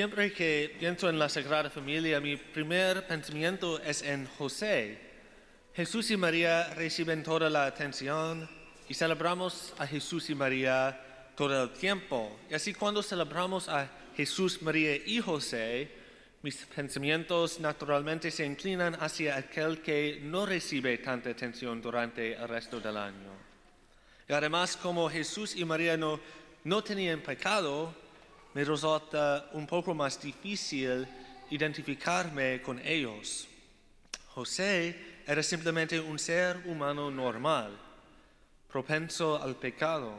Siempre que pienso en la Sagrada Familia, mi primer pensamiento es en José. Jesús y María reciben toda la atención y celebramos a Jesús y María todo el tiempo. Y así cuando celebramos a Jesús, María y José, mis pensamientos naturalmente se inclinan hacia aquel que no recibe tanta atención durante el resto del año. Y además, como Jesús y María no, no tenían pecado, me resulta un poco más difícil identificarme con ellos. José era simplemente un ser humano normal, propenso al pecado,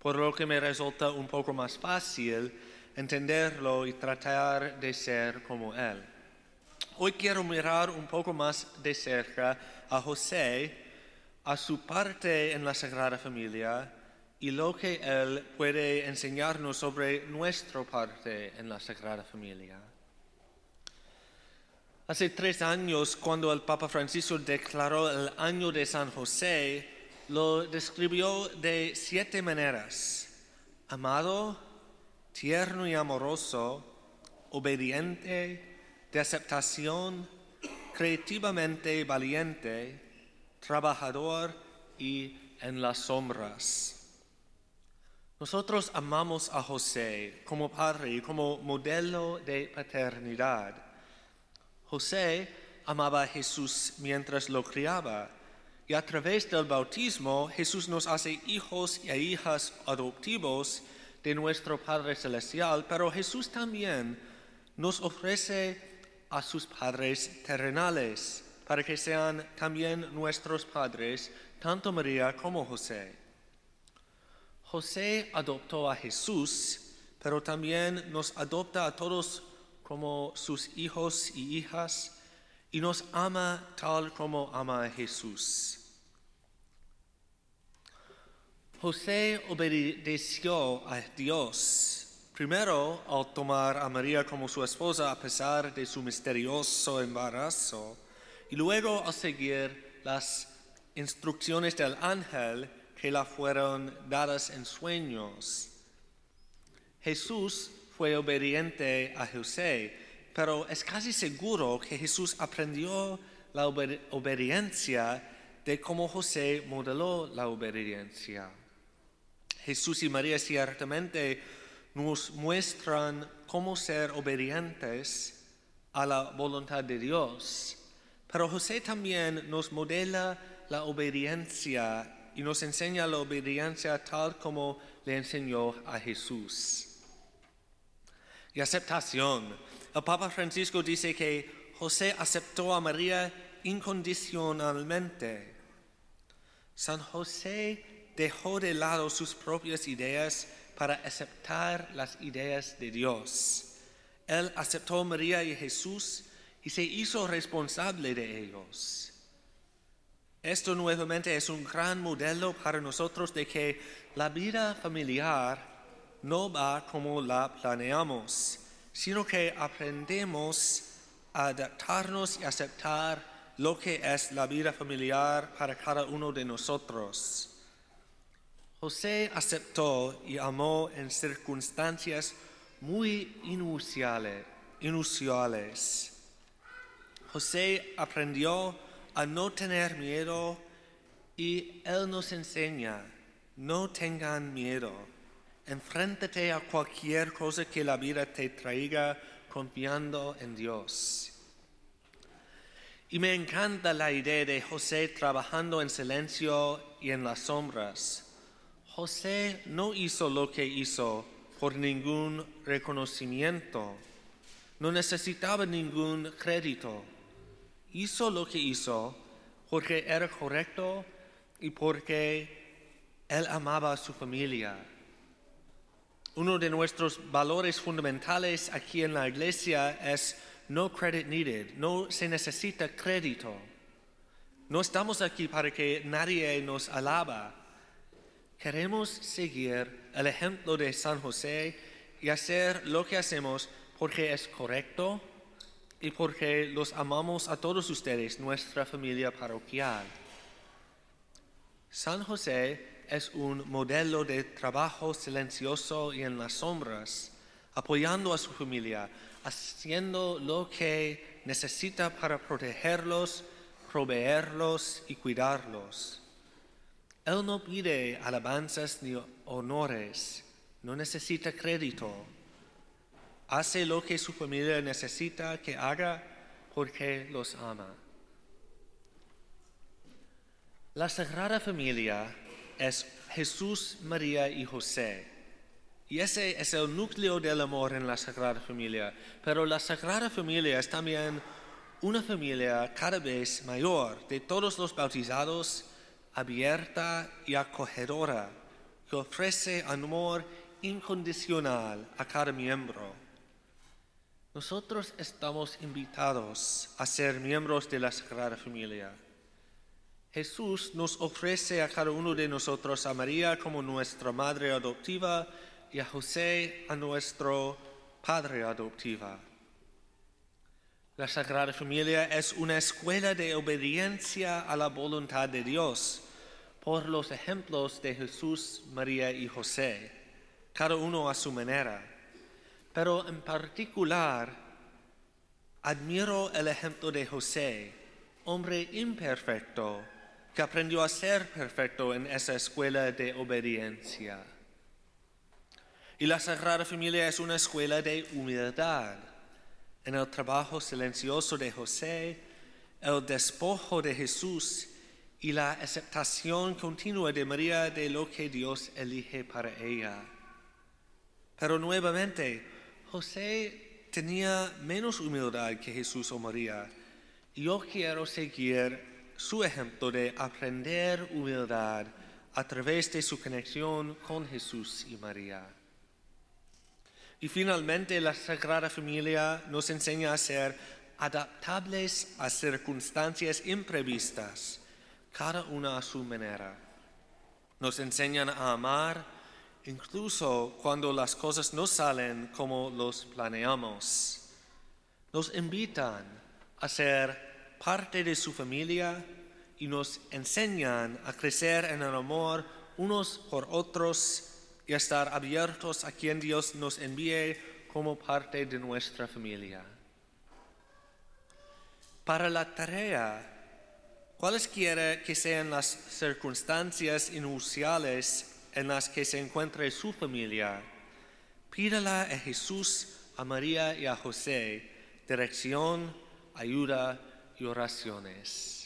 por lo que me resulta un poco más fácil entenderlo y tratar de ser como él. Hoy quiero mirar un poco más de cerca a José, a su parte en la Sagrada Familia y lo que Él puede enseñarnos sobre nuestra parte en la Sagrada Familia. Hace tres años, cuando el Papa Francisco declaró el año de San José, lo describió de siete maneras. Amado, tierno y amoroso, obediente, de aceptación, creativamente valiente, trabajador y en las sombras. Nosotros amamos a José como padre y como modelo de paternidad. José amaba a Jesús mientras lo criaba y a través del bautismo Jesús nos hace hijos y hijas adoptivos de nuestro Padre Celestial, pero Jesús también nos ofrece a sus padres terrenales para que sean también nuestros padres, tanto María como José. José adoptó a Jesús, pero también nos adopta a todos como sus hijos y hijas y nos ama tal como ama a Jesús. José obedeció a Dios, primero al tomar a María como su esposa a pesar de su misterioso embarazo, y luego al seguir las instrucciones del ángel que la fueron dadas en sueños. Jesús fue obediente a José, pero es casi seguro que Jesús aprendió la obediencia de cómo José modeló la obediencia. Jesús y María ciertamente nos muestran cómo ser obedientes a la voluntad de Dios, pero José también nos modela la obediencia y nos enseña la obediencia tal como le enseñó a Jesús. Y aceptación. El Papa Francisco dice que José aceptó a María incondicionalmente. San José dejó de lado sus propias ideas para aceptar las ideas de Dios. Él aceptó a María y Jesús y se hizo responsable de ellos. Esto nuevamente es un gran modelo para nosotros de que la vida familiar no va como la planeamos, sino que aprendemos a adaptarnos y aceptar lo que es la vida familiar para cada uno de nosotros. José aceptó y amó en circunstancias muy inusuales. José aprendió a no tener miedo y Él nos enseña, no tengan miedo. Enfréntate a cualquier cosa que la vida te traiga confiando en Dios. Y me encanta la idea de José trabajando en silencio y en las sombras. José no hizo lo que hizo por ningún reconocimiento, no necesitaba ningún crédito hizo lo que hizo porque era correcto y porque él amaba a su familia. Uno de nuestros valores fundamentales aquí en la iglesia es no credit needed, no se necesita crédito. No estamos aquí para que nadie nos alaba. Queremos seguir el ejemplo de San José y hacer lo que hacemos porque es correcto, y porque los amamos a todos ustedes, nuestra familia parroquial. San José es un modelo de trabajo silencioso y en las sombras, apoyando a su familia, haciendo lo que necesita para protegerlos, proveerlos y cuidarlos. Él no pide alabanzas ni honores, no necesita crédito. Hace lo que su familia necesita que haga porque los ama. La Sagrada Familia es Jesús, María y José. Y ese es el núcleo del amor en la Sagrada Familia. Pero la Sagrada Familia es también una familia cada vez mayor de todos los bautizados, abierta y acogedora, que ofrece amor incondicional a cada miembro. Nosotros estamos invitados a ser miembros de la Sagrada Familia. Jesús nos ofrece a cada uno de nosotros a María como nuestra madre adoptiva y a José a nuestro padre adoptiva. La Sagrada Familia es una escuela de obediencia a la voluntad de Dios por los ejemplos de Jesús, María y José, cada uno a su manera. Pero en particular, admiro el ejemplo de José, hombre imperfecto, que aprendió a ser perfecto en esa escuela de obediencia. Y la Sagrada Familia es una escuela de humildad en el trabajo silencioso de José, el despojo de Jesús y la aceptación continua de María de lo que Dios elige para ella. Pero nuevamente, José tenía menos humildad que Jesús o María. Yo quiero seguir su ejemplo de aprender humildad a través de su conexión con Jesús y María. Y finalmente la Sagrada Familia nos enseña a ser adaptables a circunstancias imprevistas, cada una a su manera. Nos enseñan a amar incluso cuando las cosas no salen como los planeamos. Nos invitan a ser parte de su familia y nos enseñan a crecer en el amor unos por otros y estar abiertos a quien Dios nos envíe como parte de nuestra familia. Para la tarea, cualesquiera que sean las circunstancias inusuales en las que se encuentre su familia, pídala a Jesús, a María y a José dirección, ayuda y oraciones.